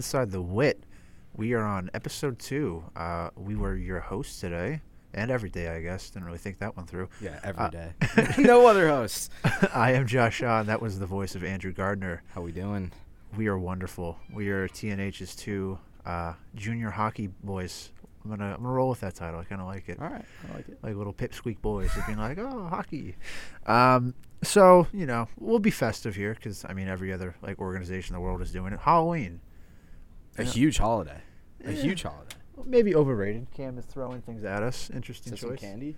Welcome back to Inside the Wit. We are on episode two. Uh, we were your hosts today and every day, I guess. Didn't really think that one through. Yeah, Uh, every day. no other hosts. I am Josh Shaw, and that was the voice of Andrew Gardner. How we doing? We are wonderful. We are TNH's two uh, junior hockey boys. I'm gonna I'm gonna roll with that title. I kind of like it. All right, I like it. like little pipsqueak boys, being like, "Oh, hockey." Um, so you know, we'll be festive here because I mean, every other like organization in the world is doing it. Halloween, A Yeah. huge holiday. A Yeah. huge holiday. maybe overrated. Cam is throwing things at us. Interesting Is that some choice. candy?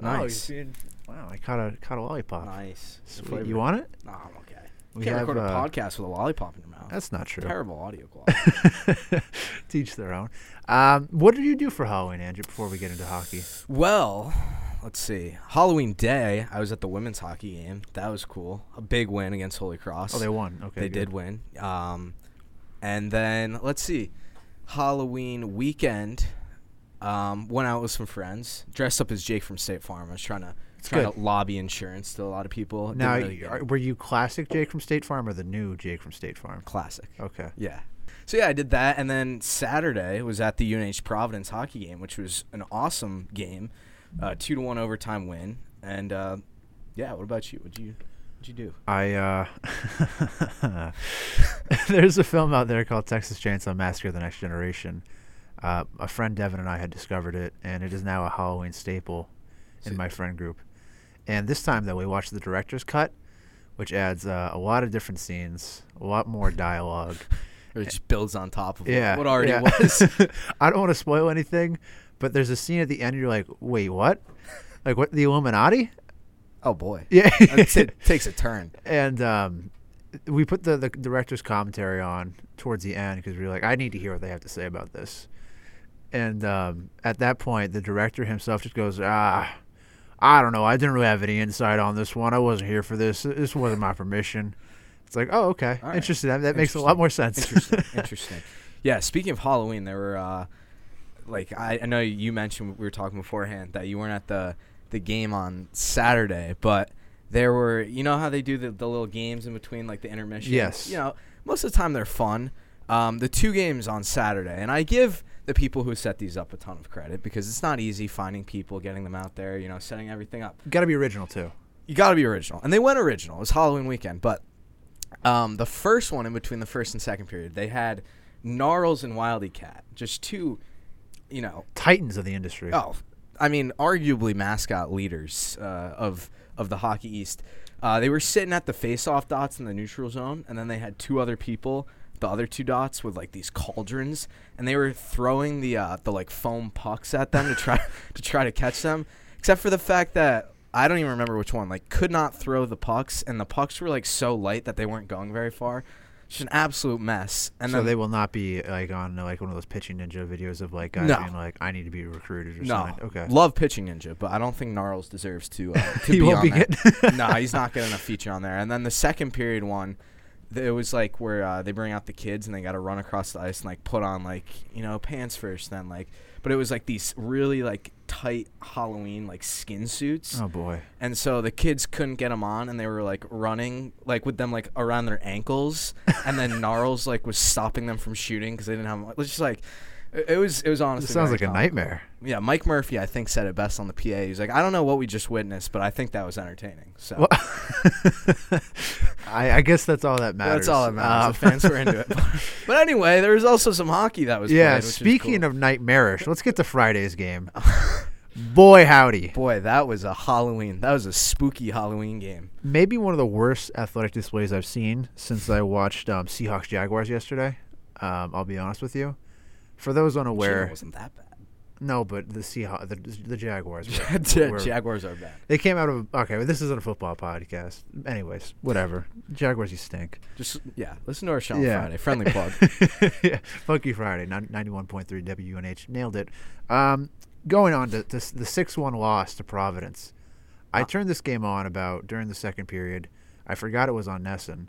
Oh, Nice. being- wow, I caught a caught a lollipop. Nice. Sweet. You want it? No, I'm okay. We Can't have, record a uh, podcast with a lollipop in your mouth. That's not true. terrible audio quality. Teach their own. Um, what did you do for Halloween, Andrew? Before we get into hockey, well, let's see. Halloween day, I was at the women's hockey game. That was cool. A big win against Holy Cross. oh, they won. Okay, they good. did win. Um, and then let's see, Halloween weekend. Um, went out with some friends, dressed up as Jake from State Farm. I was trying to It's trying good. to lobby insurance to a lot of people. Now, really are- were you classic Jake from State Farm or the new Jake from State Farm? classic. Okay. Yeah. So yeah, I did that, and then Saturday was at the UNH Providence hockey game, which was an awesome game, uh, two to one overtime win. And uh, yeah, what about you? What'd you what'd you do? I uh there's a film out there called Texas Chainsaw Massacre: The Next Generation. Uh, a friend Devin and I had discovered it, and it is now a Halloween staple in my friend group. And this time, though, we watched the director's cut, which adds uh, a lot of different scenes, a lot more dialogue. It just builds on top of what- yeah, what already yeah. was. I don't want to spoil anything, but there's a scene at the end. You're like, wait, what? Like what? The Illuminati? Oh boy, Yeah, it takes a turn. and um, we put the, the director's commentary on towards the end because we were like, I need to hear what they have to say about this. And um, at that point, the director himself just goes, Ah, I don't know. I didn't really have any insight on this one. I wasn't here for this. This wasn't my permission. It's like, oh, okay, right. interesting. That, that makes a lot more sense. Interesting. Interesting. Yeah. Speaking of Halloween, there were uh, like I, I know you mentioned we were talking beforehand that you weren't at the the game on Saturday, but there were you know how they do the, the little games in between like the intermission. Yes. You know, most of the time they're fun. Um, the two games on Saturday, and I give the people who set these up a ton of credit because it's not easy finding people, getting them out there, you know, setting everything up Got to be original too. you got to be original. And they went original. It was Halloween weekend, but um, the first one in between the first and second period, they had Gnarls and Wildy Cat, just two, you know, Titans of the industry. oh, I mean, arguably mascot leaders uh, of of the Hockey East. Uh, they were sitting at the face-off dots in the neutral zone, and then they had two other people, the other two dots with like these cauldrons, and they were throwing the uh, the like foam pucks at them to try to try to catch them. Except for the fact that I don't even remember which one like could not throw the pucks, and the pucks were like so light that they weren't going very far. Just an absolute mess. And so then they will not be like on like one of those pitching ninja videos of like guys No. being like, I need to be recruited or No, something. Okay. love pitching ninja, but I don't think Gnarls deserves to uh, to He be won't on be there. no, he's not getting a feature on there. And then the second period one, it was like where uh, they bring out the kids and they got to run across the ice and like put on like you know pants first, then like, but it was like these really like tight Halloween like skin suits, Oh boy. and so the kids couldn't get them on, and they were like running like with them like around their ankles, and then Gnarls like was stopping them from shooting because they didn't have. It was just like. It it was. It was honestly. This sounds like a nightmare. Yeah, Mike Murphy, I think, said it best on the PA. He's like, I don't know what we just witnessed, but I think that was entertaining. So Well, I, I guess that's all that matters. that's all that matters. Um, the fans were into it. but anyway, there was also some hockey that was yeah. played, Speaking cool. of nightmarish, let's get to Friday's game. Boy, howdy! boy, that was a Halloween. That was a spooky Halloween game. Maybe one of the worst athletic displays I've seen since I watched um, Seahawks Jaguars yesterday. Um, I'll be honest with you. For those It unaware, wasn't that bad. no, but the Seahawks, the, the Jaguars. Were, were- Jaguars are bad. They came out of okay. Well, this isn't a football podcast. Anyways, whatever. Jaguars, you stink. Just yeah, listen to our show on Yeah. Friday. Friendly plug. yeah, Funky Friday, ninety-one point three WUNH, nailed it. Um, going on to, to the six-one loss to Providence. I Uh, turned this game on about during the second period. I forgot it was on NESN,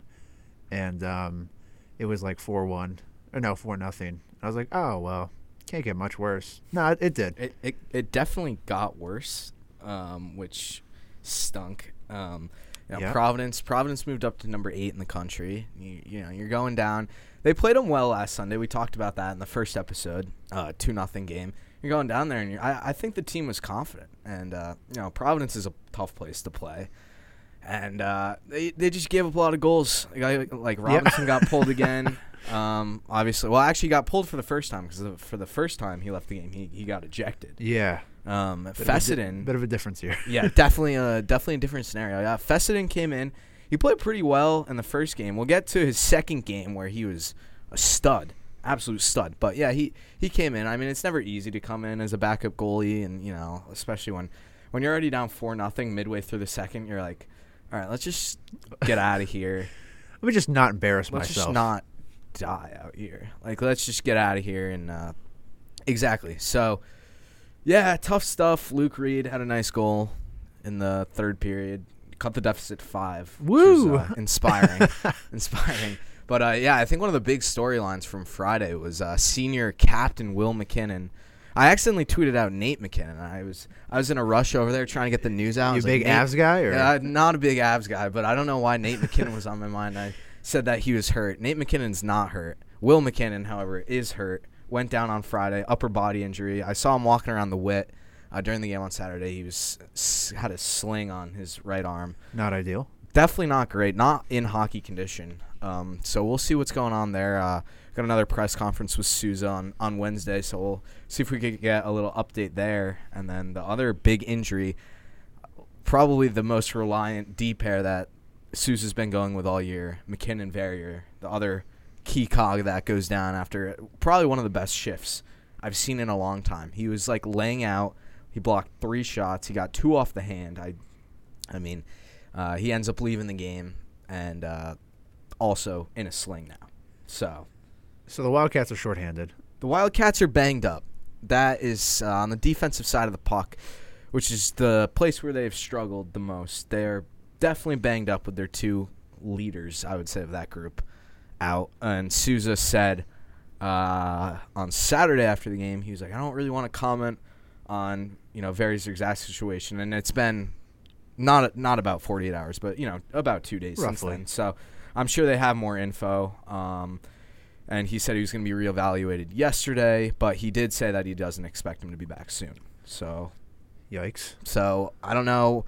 and um, it was like four-one or no four nothing. I was like, oh well, can't get much worse. No, it, it did. it, it it definitely got worse, um, which stunk. Um, You know, Yeah. Providence. Providence moved up to number eight in the country. You, you know, you're going down. They played them well last Sunday. We talked about that in the first episode. Uh, two nothing game. You're going down there, and you're, I, I think the team was confident. And uh, you know, Providence is a tough place to play. And uh, they they just gave up a lot of goals. Like, like Robinson got pulled again. Um, obviously, well, actually, he got pulled for the first time because for the first time he left the game, he he got ejected. Yeah. Um, Bit of a di- Fessenden, bit of a difference here. yeah, definitely a definitely a different scenario. Yeah, Fessenden came in. He played pretty well in the first game. We'll get to his second game where he was a stud, absolute stud. But yeah, he he came in. I mean, it's never easy to come in as a backup goalie, and you know, especially when when you're already down four nothing midway through the second, you're like, all right, let's just get out of here. Let me just not embarrass Let's myself. just not die out here. Like, let's just get out of here and uh, exactly. So, yeah, tough stuff. Luke Reed had a nice goal in the third period, cut the deficit to five. which was, Woo! uh, inspiring, inspiring. But uh, yeah, I think one of the big storylines from Friday was uh, senior captain Will MacKinnon. I accidentally tweeted out Nate MacKinnon. I was I was in a rush over there trying to get the news out. You was big like, Avs guy, or yeah, not a big abs guy, but I don't know why Nate MacKinnon was on my mind. I said that he was hurt. Nate MacKinnon's not hurt. Will MacKinnon, however, is hurt. Went down on Friday, upper body injury. I saw him walking around the wit uh, during the game on Saturday. He was had a sling on his right arm. not ideal? Definitely not great. Not in hockey condition. Um, so we'll see what's going on there. Uh, got another press conference with Souza on, on Wednesday, so we'll see if we could get a little update there. And then the other big injury, probably the most reliant D pair that Souza's been going with all year, MacKinnon Verrier, the other key cog that goes down after probably one of the best shifts I've seen in a long time. He was like laying out. He blocked three shots. He got two off the hand. I, I mean, uh, he ends up leaving the game and uh, also in a sling now. So So the Wildcats are shorthanded. the Wildcats are banged up. That is uh, on the defensive side of the puck, which is the place where they've struggled the most. They're definitely banged up with their two leaders, I would say, of that group out. And Souza said uh, on Saturday after the game, he was like, I don't really want to comment on you know Verrier's exact situation, and it's been not not about 48 hours, but you know about two days since then. So I'm sure they have more info. Um, and he said he was going to be reevaluated yesterday, but he did say that he doesn't expect him to be back soon. So, Yikes. so I don't know.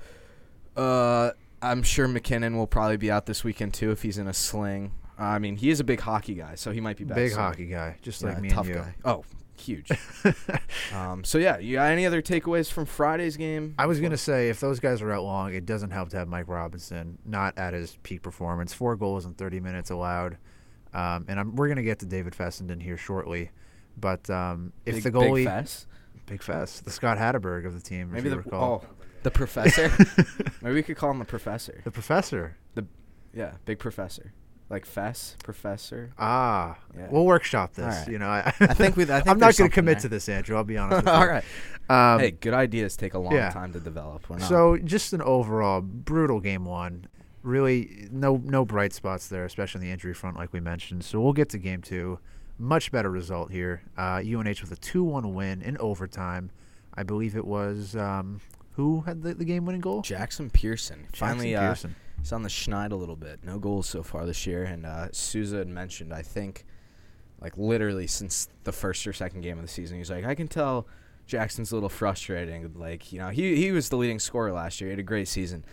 Uh, I'm sure MacKinnon will probably be out this weekend too if he's in a sling. I mean, he is a big hockey guy, so he might be back. Big soon. hockey guy, just Yeah, like me tough and you. guy. Oh, huge. um, so yeah, you got any other takeaways from Friday's game? I was gonna say if those guys are out long, it doesn't help to have Mike Robinson not at his peak performance. Four goals in 30 minutes allowed, um, and I'm, we're gonna get to David Fessenden here shortly. But um, if big, the goalie, big fess. Big Fess, the Scott Hatteberg of the team, maybe if the recall. oh, the professor. maybe we could call him the professor. the professor. The Yeah, big professor, like Fess professor. Ah, Yeah. we'll workshop this. Right. You know, I, I think we. I think I'm not going to commit there. to this, Andrew. I'll be honest. With All right. Um, hey, good ideas take a long yeah. time to develop. We're not. So just an overall brutal game one. Really, no no bright spots there, especially on the injury front, like we mentioned. So we'll get to game two. Much better result here. Uh, UNH with a two-one win in overtime. I believe it was um, who had the, the game-winning goal. Jackson Pierson Jackson finally uh, Pierson. He's on the schneid a little bit. No goals so far this year, and uh, Souza had mentioned I think, like literally since the first or second game of the season, he's like I can tell Jackson's a little frustrating. Like you know he he was the leading scorer last year. He had a great season.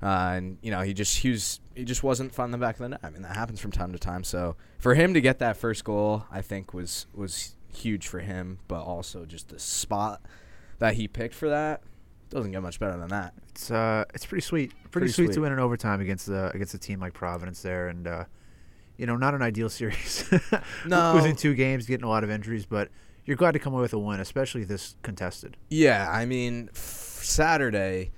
Uh, and you know he just he was he just wasn't fun in the back of the net. I mean that happens from time to time. So for him to get that first goal, I think was was huge for him. But also just the spot that he picked for that doesn't get much better than that. It's uh, it's pretty sweet. Pretty, Pretty sweet, to win in overtime against the against a team like Providence there, and uh, you know, not an ideal series. No. losing two games, getting a lot of injuries, but you're glad to come away with a win, especially this contested. Yeah, I mean, f- Saturday,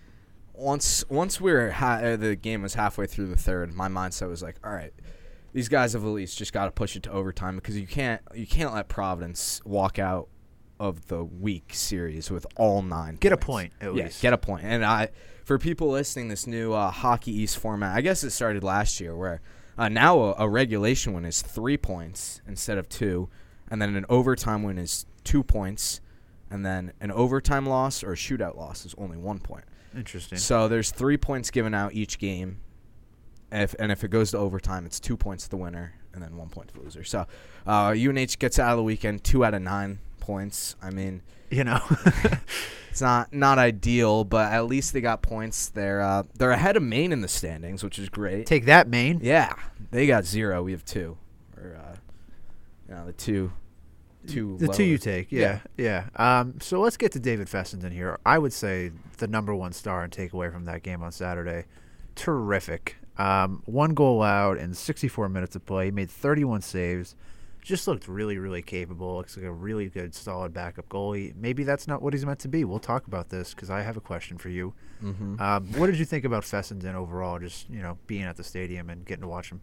once once we were ha- uh, the game was halfway through the third, my mindset was like, all right, these guys have at least just got to push it to overtime because you can't you can't let Providence walk out of the week series with all nine. Get a point at yeah, least. get a point. And I, for people listening, this new uh, Hockey East format, I guess it started last year, where uh, now a, a regulation win is three points instead of two, and then an overtime win is two points, and then an overtime loss or a shootout loss is only one point. Interesting. So there's three points given out each game, if and if it goes to overtime, it's two points to the winner and then one point to the loser. So uh, UNH gets out of the weekend two out of nine points. I mean, You know, it's not not ideal, but at least they got points. They're uh, they're ahead of Maine in the standings, which is great. take that, Maine. Yeah, they got zero. We have two. Or uh, you know, the two, two. The two you take, yeah, yeah. Um, so let's get to David Fessenden here. I would say the number one star and takeaway from that game on Saturday. Terrific. Um, one goal allowed in 64 minutes of play. He made 31 saves. Just looked really, really capable. Looks like a really good, solid backup goalie. Maybe that's not what he's meant to be. We'll talk about this because I have a question for you. Mhm. Um, what did you think about Fessenden overall? Just you know, being at the stadium and getting to watch him.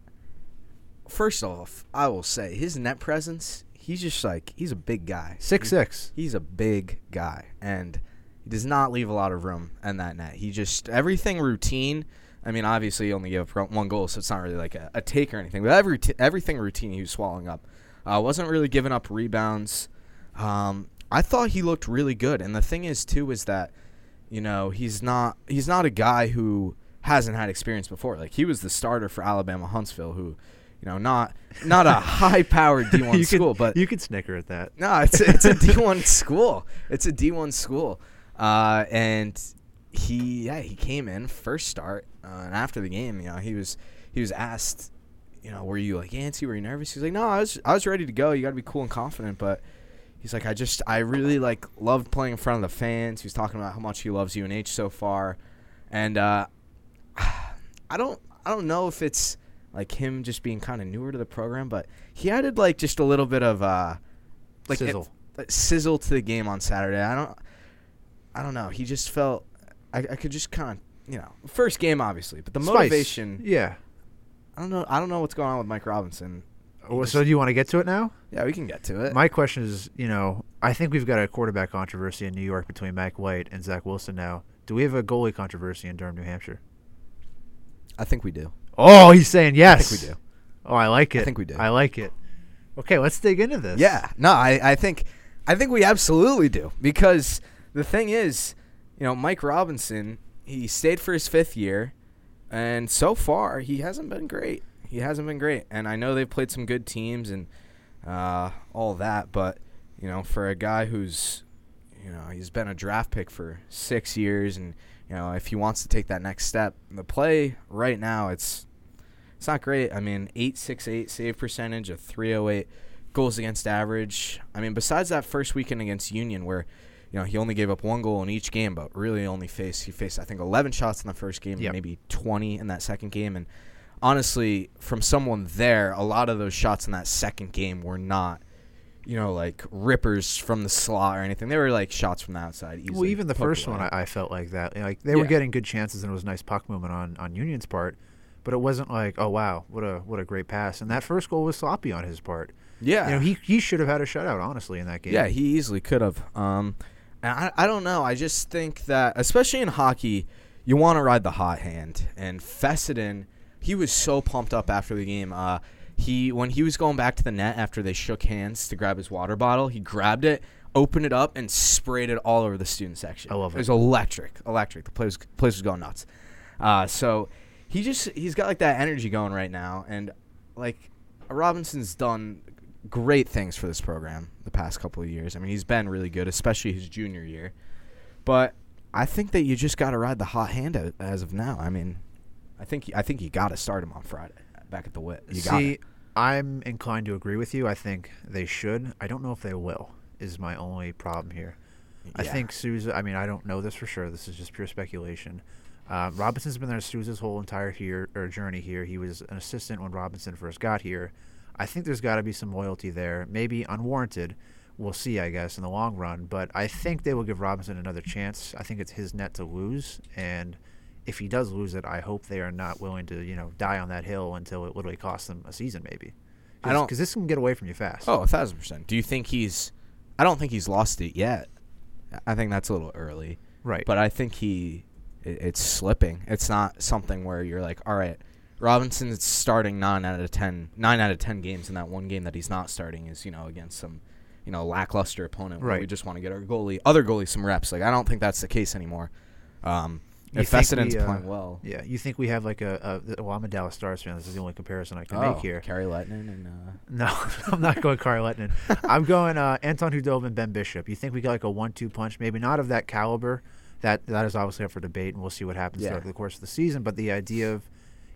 First off, I will say his net presence. He's just like he's a big guy. Six six. He's a big guy, and he does not leave a lot of room in that net. He just everything routine. I mean, obviously, he only gave up one goal, so it's not really like a, a take or anything. But every t- everything routine he was swallowing up. Uh, wasn't really giving up rebounds. Um, I thought he looked really good, and the thing is too is that you know he's not he's not a guy who hasn't had experience before. Like he was the starter for Alabama Huntsville, who you know not not a high powered D one school, could, but you could snicker at that. no, it's a, it's a D one school. It's a D one school, uh, and he yeah he came in first start, uh, and after the game, you know he was he was asked, you know, were you like antsy? Were you nervous? He's like, no, I was I was ready to go. You got to be cool and confident, but. He's like, I just, I really like loved playing in front of the fans. He was talking about how much he loves UNH so far, and uh, I don't, I don't know if it's like him just being kind of newer to the program, but he added like just a little bit of uh, like Sizzle. it- sizzle to the game on Saturday. I don't, I don't know. He just felt, I, I could just kind of, you know, first game obviously, but the Spice. motivation. Yeah. I don't know. I don't know what's going on with Mike Robinson. Well, so do you want to get to it now? yeah, we can get to it. My question is, you know, I think we've got a quarterback controversy in New York between Mike White and Zach Wilson now. Do we have a goalie controversy in Durham, New Hampshire? I think we do. Oh, he's saying yes. I think we do. Oh, I like it. I think we do. I like it. Okay, let's dig into this. Yeah, no, I, I think I think we absolutely do because the thing is, you know, Mike Robinson, he stayed for his fifth year, and so far he hasn't been great. He hasn't been great, and I know they've played some good teams and uh, all that, but you know, for a guy who's, you know, he's been a draft pick for six years, and you know, if he wants to take that next step, the play right now, it's it's not great. I mean, eight six eight save percentage, a three oh eight goals against average. I mean, besides that first weekend against Union, where you know he only gave up one goal in each game, but really only faced he faced I think 11 shots in the first game, Yep. maybe 20 in that second game. And honestly, from someone there, a lot of those shots in that second game were not. You know, like rippers from the slot or anything. They were like shots from the outside. Well, even the first away. one, I, I felt like that. Like they were Yeah. getting good chances, and it was nice puck movement on on Union's part. But it wasn't like, oh wow, what a what a great pass. And that first goal was sloppy on his part. yeah, You know, he he should have had a shutout, honestly, in that game. Yeah, he easily could have. Um, and I, I don't know. I just think that, especially in hockey, you want to ride the hot hand. And Fessenden, he was so pumped up after the game. Uh, he when he was going back to the net after they shook hands to grab his water bottle, he grabbed it, opened it up, and sprayed it all over the student section. I love It it. was electric, electric. The place place was going nuts. Uh, so he just he's got like that energy going right now, and like Robinson's done great things for this program the past couple of years. I mean, he's been really good, especially his junior year. But I think that you just got to ride the hot hand as of now. I mean, I think I think you got to start him on Friday back at the wit. You See. I'm inclined to agree with you. I think they should. I don't know if they will. Is my only problem here. I think Souza. I mean, I don't know this for sure. This is just pure speculation. Uh, Robinson's been there Souza's whole entire here or journey here. He was an assistant when Robinson first got here. I think there's got to be some loyalty there, maybe unwarranted. We'll see, I guess, in the long run. But I think they will give Robinson another chance. I think it's his net to lose, and if he does lose it, I hope they are not willing to, you know, die on that hill until it literally costs them a season, maybe. I don't- because this can get away from you fast. Oh, a thousand percent. Do you think he's? I don't think he's lost it yet. I think that's a little early. right. But I think he, it, it's slipping. It's not something where you're like, all right, Robinson's starting nine out of ten, nine out of ten games in that one game that he's not starting is you know against some, you know, lackluster opponent. Where we just want to get our goalie, other goalie, some reps. Like I don't think that's the case anymore. Um, You if we, uh, playing well. Yeah, you think we have like a, a well? I'm a Dallas Stars fan. This is the only comparison I can Oh, make here. Kari Lehtonen and uh, No, I'm not going Kari Lehtonen. I'm going uh, Anton Khudobin and Ben Bishop. You think we got like a one-two punch? Maybe not of that caliber. That that is obviously up for debate, and we'll see what happens Yeah. throughout the course of the season. But the idea of,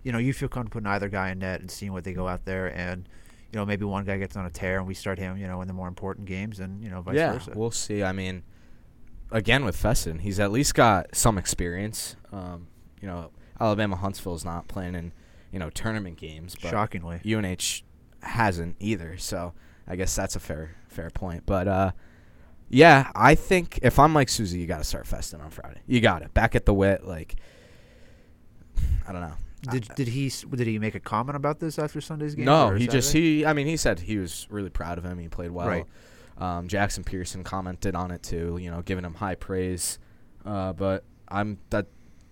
you know, you feel comfortable putting either guy in net and seeing what they go out there, and you know maybe one guy gets on a tear and we start him, you know, in the more important games, and you know vice yeah, versa. we'll see. I mean, again with Feston, he's at least got some experience. Um, you know, Alabama Huntsville's not playing in you know tournament games, but Shockingly, UNH hasn't either. So I guess that's a fair fair point. But uh, yeah, I think if I'm Mike Souza, you got to start Feston on Friday. You got it back at the wit. Like I don't know. Did did he did he make a comment about this after Sunday's game? No, he just he. I mean, he said he was really proud of him. He played well. Right. Um, Jackson Pierson commented on it too. You know, giving him high praise. Uh, but I'm that.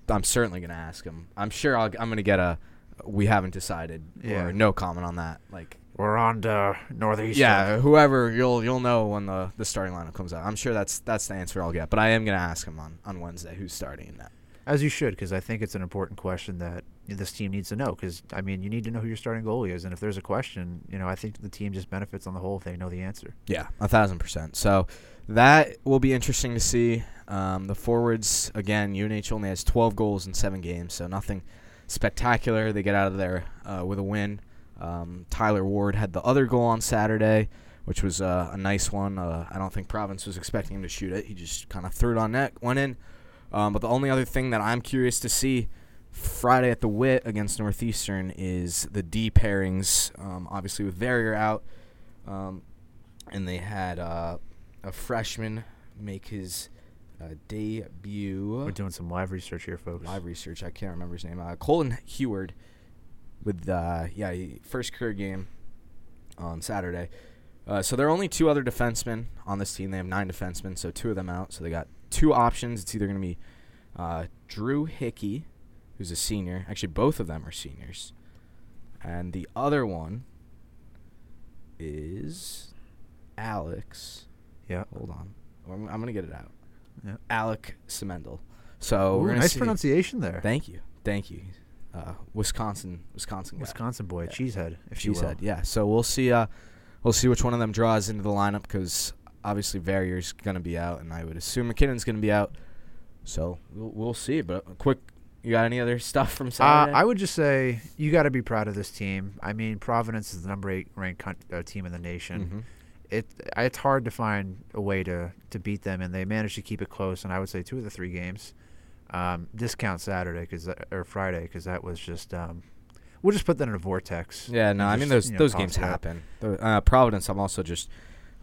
I'm certainly gonna ask him. I'm sure I'll, I'm gonna get a. We haven't decided Yeah. or no comment on that. Like we're on to northeast. yeah, whoever you'll you'll know when the, the starting lineup comes out. I'm sure that's that's the answer I'll get. But I am gonna ask him on, on Wednesday who's starting in that. As you should, because I think it's an important question that this team needs to know. Because I mean, you need to know who your starting goalie is, and if there's a question, you know, I think the team just benefits on the whole if they know the answer. Yeah, a thousand percent. So that will be interesting to see. Um, the forwards again, UNH only has 12 goals in seven games, so nothing spectacular. They get out of there uh, with a win. Um, Tyler Ward had the other goal on Saturday, which was uh, a nice one. Uh, I don't think Providence was expecting him to shoot it. He just kind of threw it on net, went in. Um, but the only other thing that I'm curious to see Friday at the Wit against Northeastern is the D pairings. Um, obviously with Verrier out, um, and they had uh, a freshman make his uh, debut. We're doing some live research here, folks. Live research. I can't remember his name. Uh, Colin Heward with uh, yeah first career game on Saturday. Uh, so there are only two other defensemen on this team. They have nine defensemen, so two of them out. So they got two options. It's either going to be uh, Drew Hickey, who's a senior. Actually, both of them are seniors, and the other one is Alex. Yeah. Hold on, I'm, I'm gonna get it out. Yeah. Alec Semendel. So Ooh, nice see- pronunciation there. Thank you, thank you. Uh, Wisconsin, Wisconsin guy. Wisconsin boy, Yeah. cheesehead, if will. yeah. So we'll see. Uh, we'll see which one of them draws into the lineup because obviously Verrier's gonna be out, and I would assume MacKinnon's gonna be out. So we'll, we'll see. But a quick, you got any other stuff from Uh, Saturday? I would just say you got to be proud of this team. I mean, Providence is the number eight ranked con- uh, team in the nation. Mhm. It it's hard to find a way to to beat them, and they managed to keep it close. And I would say two of the three games. Um, discount Saturday because or Friday because that was just. Um, we'll just put that in a vortex. Yeah, no, and I mean those you know, those games happen. Uh, Providence. I'm also just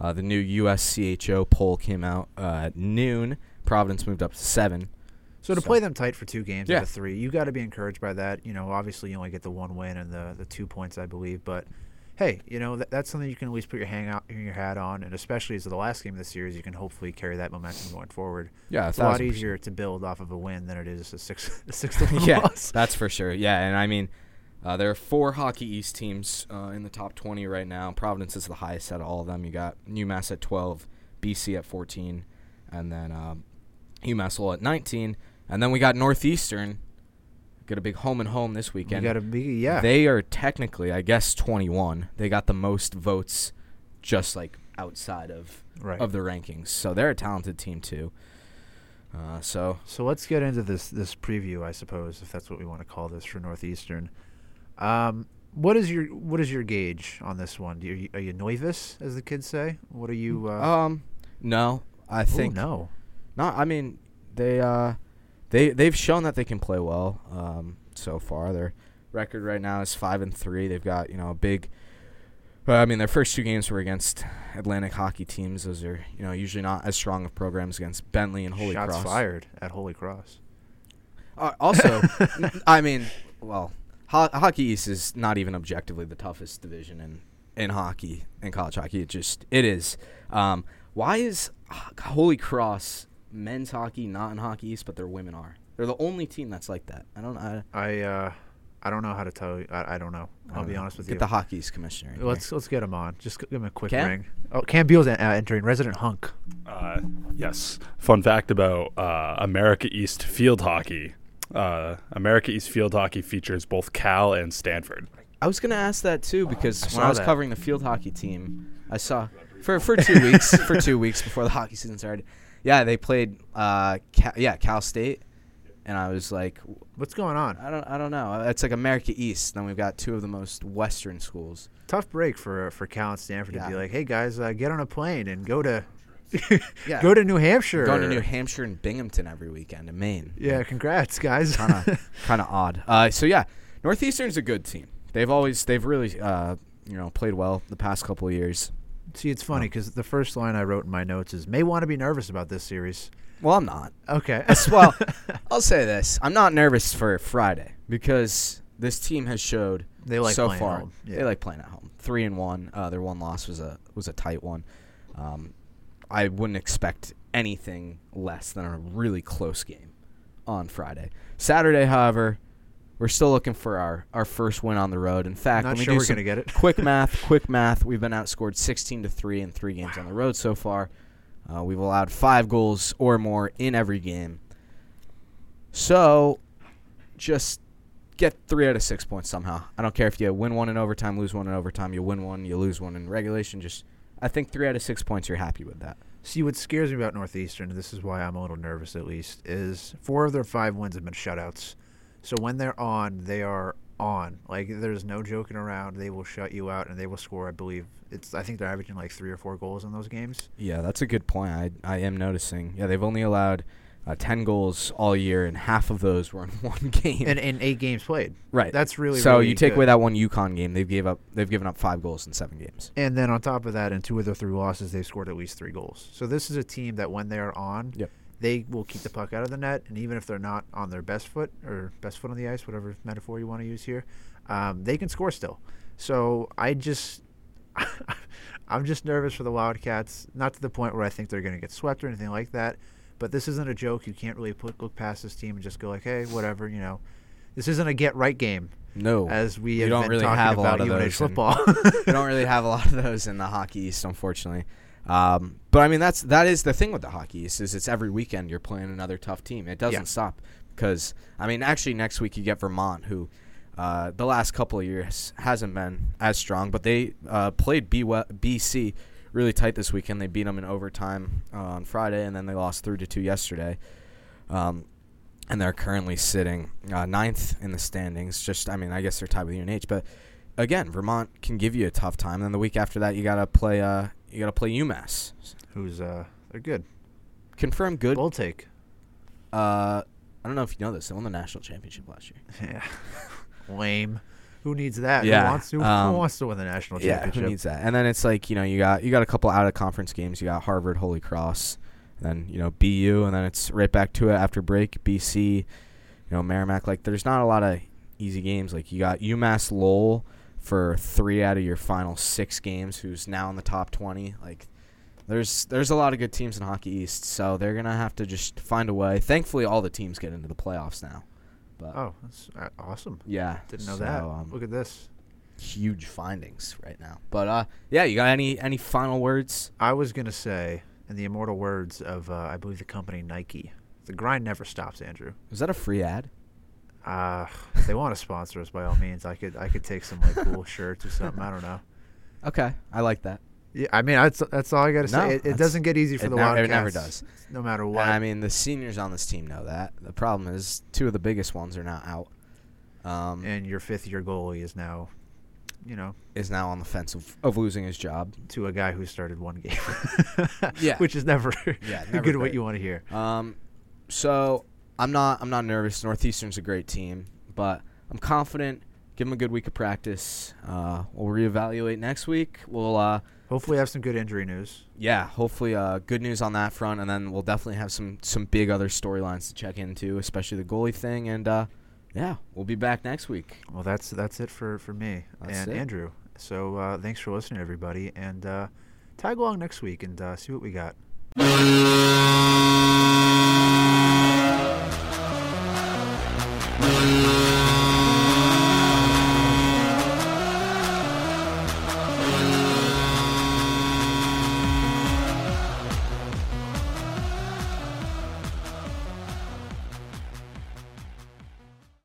uh, the new USCHO poll came out uh, at noon. Providence moved up to seven. So to So- play them tight for two games Yeah. out of three, you got to be encouraged by that. You know, obviously you only get the one win and the the two points, I believe. But hey, you know that, that's something you can at least put your hang out your hat on, and especially as the last game of the series, you can hopefully carry that momentum going forward. Yeah, It's a lot easier to build off of a win than it is a six a six to one yeah, loss. that's for sure. Yeah, and I mean, uh, there are four Hockey East teams uh, in the top 20 right now. Providence is the highest out of all of them. You got UMass at 12, BC at 14, and then um, UMass Lowell at 19. And then we got Northeastern. Got a big home and home this weekend. got to be yeah. They are technically, I guess, 21. They got the most votes just like outside of right. of the rankings. So they're a talented team too. Uh, so So let's get into this this preview, I suppose, if that's what we want to call this for Northeastern. Um, what is your what is your gauge on this one? Do you, are you nervous, as the kids say? What are you? Uh, um no, I ooh, think no. No, I mean they uh they they've shown that they can play well um so far. Their record right now is 5 and 3. They've got, you know, a big well, I mean their first two games were against Atlantic hockey teams. Those are, you know, usually not as strong of programs against Bentley and Holy Shots Cross. fired at Holy Cross. Uh, also, I mean, well, ho- Hockey East is not even objectively the toughest division in in hockey in college hockey. It just it is. Um, why is Holy Cross men's hockey not in Hockey East, but their women are? They're the only team that's like that. I don't. I, I uh, I don't know how to tell you. I, I don't know. I I'll don't be know. honest with Get you. the Hockey East commissioner. In let's let's get him on. Just give him a quick Cam? ring. Oh, Cam Beal's uh, entering. Resident hunk. Uh, yes. Fun fact about uh, America East field hockey: Uh, America East Field Hockey features both Cal and Stanford. I was gonna ask that too because I when I was that. covering the field hockey team, I saw for for two weeks for two weeks before the hockey season started. Yeah, they played. Uh, Cal, yeah, Cal State, and I was like, What's going on? I don't, I don't know. It's like America East. Then we've got two of the most Western schools. Tough break for for Cal and Stanford to be like, hey guys, uh, get on a plane and go to Yeah. go to New Hampshire. Going to New Hampshire and Binghamton every weekend in Maine. Yeah, congrats, guys. kind of kind of odd. Uh, so yeah, Northeastern's a good team. They've always they've really uh, you know played well the past couple of years. See, it's funny because the first line I wrote in my notes is may want to be nervous about this series. Well, I'm not. Okay. Well, I'll say this: I'm not nervous for Friday because this team has showed They like so playing at far home. they like playing at home. Three and one. Uh, their one loss was a was a tight one. Um, I wouldn't expect anything less than a really close game on Friday. Saturday, however, we're still looking for our, our first win on the road. In fact, Not let me sure do we're some gonna get it. quick math. Quick math. We've been outscored 16 to three in three games on the road so far. Uh, we've allowed five goals or more in every game. So, just get three out of six points somehow. I don't care if you win one in overtime, lose one in overtime. You win one, you lose one in regulation. Just, I think three out of six points. You're happy with that. See, what scares me about Northeastern, this is why I'm a little nervous at least, is four of their five wins have been shutouts. So when they're on, they are on. Like there's no joking around. They will shut you out and they will score. I believe it's. I think they're averaging like three or four goals in those games. Yeah, that's a good point. I I am noticing. Yeah, they've only allowed uh, ten goals all year, and half of those were in one game. And in eight games played. right. That's really so really you take good. away that one UConn game, they've gave up. They've given up five goals in seven games. And then on top of that, in two of their three losses, they've scored at least three goals. So this is a team that when they're on, Yep. They will keep the puck out of the net. And even if they're not on their best foot or best foot on the ice, whatever metaphor you want to use here, um, they can score still. So I just, I'm just nervous for the Wildcats. Not to the point where I think they're going to get swept or anything like that. But this isn't a joke. You can't really put, look past this team and just go like, hey, whatever, you know. This isn't a get right game, No, as we You have don't really have a lot of UNH those in- football. we don't really have a lot of those in the Hockey East, unfortunately. Um, but I mean, that's that is the thing with the Hockey East is it's every weekend you're playing another tough team. It doesn't Yeah. stop because I mean, actually next week you get Vermont, who uh, the last couple of years hasn't been as strong, but they uh, played B- BC really tight this weekend. They beat them in overtime uh, on Friday, and then they lost three to two yesterday. Um, and they're currently sitting uh, ninth in the standings. Just, I mean, I guess they're tied with UNH, but again, Vermont can give you a tough time. And then the week after that, you gotta play. Uh, you gotta play UMass. Who's uh, they're good. Confirm good. Bold take. Uh, I don't know if you know this. They won the national championship last year. Yeah. Lame. Who needs that? Yeah, Who wants to? um, who wants to win the national championship? Yeah, championship? who needs that? And then it's like you know you got you got a couple out of conference games. You got Harvard, Holy Cross, then you know BU, and then it's right back to it after break. BC, you know Merrimack. Like there's not a lot of easy games. Like you got UMass Lowell for three out of your final six games, who's now in the top twenty. Like there's there's a lot of good teams in Hockey East, so they're gonna have to just find a way. Thankfully, all the teams get into the playoffs now. But Oh, that's uh, awesome. yeah, Didn't know so, that. Um, Look at this. huge findings right now. But uh, yeah, you got any any final words? I was gonna say, in the immortal words of, uh, I believe the company Nike, the grind never stops. Andrew. Is that a free ad? Uh, they want to sponsor us by all means. I could, I could take some like cool shirts or something. I don't know. Okay, I like that. Yeah, I mean that's that's all I gotta say. No, it, it doesn't get easy for the never- Wildcats. it never does. No matter And what. I mean, the seniors on this team know that. The problem is two of the biggest ones are now out. Um, and your fifth year goalie is now, you know, is now on the fence of, of losing his job. to a guy who started one game. Yeah. Which is never, Yeah, never good what you want to hear. Um, so I'm not I'm not nervous. Northeastern's a great team, but I'm confident. Give them a good week of practice. Uh, we'll reevaluate next week. We'll uh, Hopefully, have some good injury news. yeah, hopefully uh, good news on that front, and then we'll definitely have some some big other storylines to check into, especially the goalie thing. And uh, yeah, we'll be back next week. Well, that's that's it for for me That's and it. Andrew. So uh, thanks for listening, everybody, and uh, tag along next week and uh, see what we got.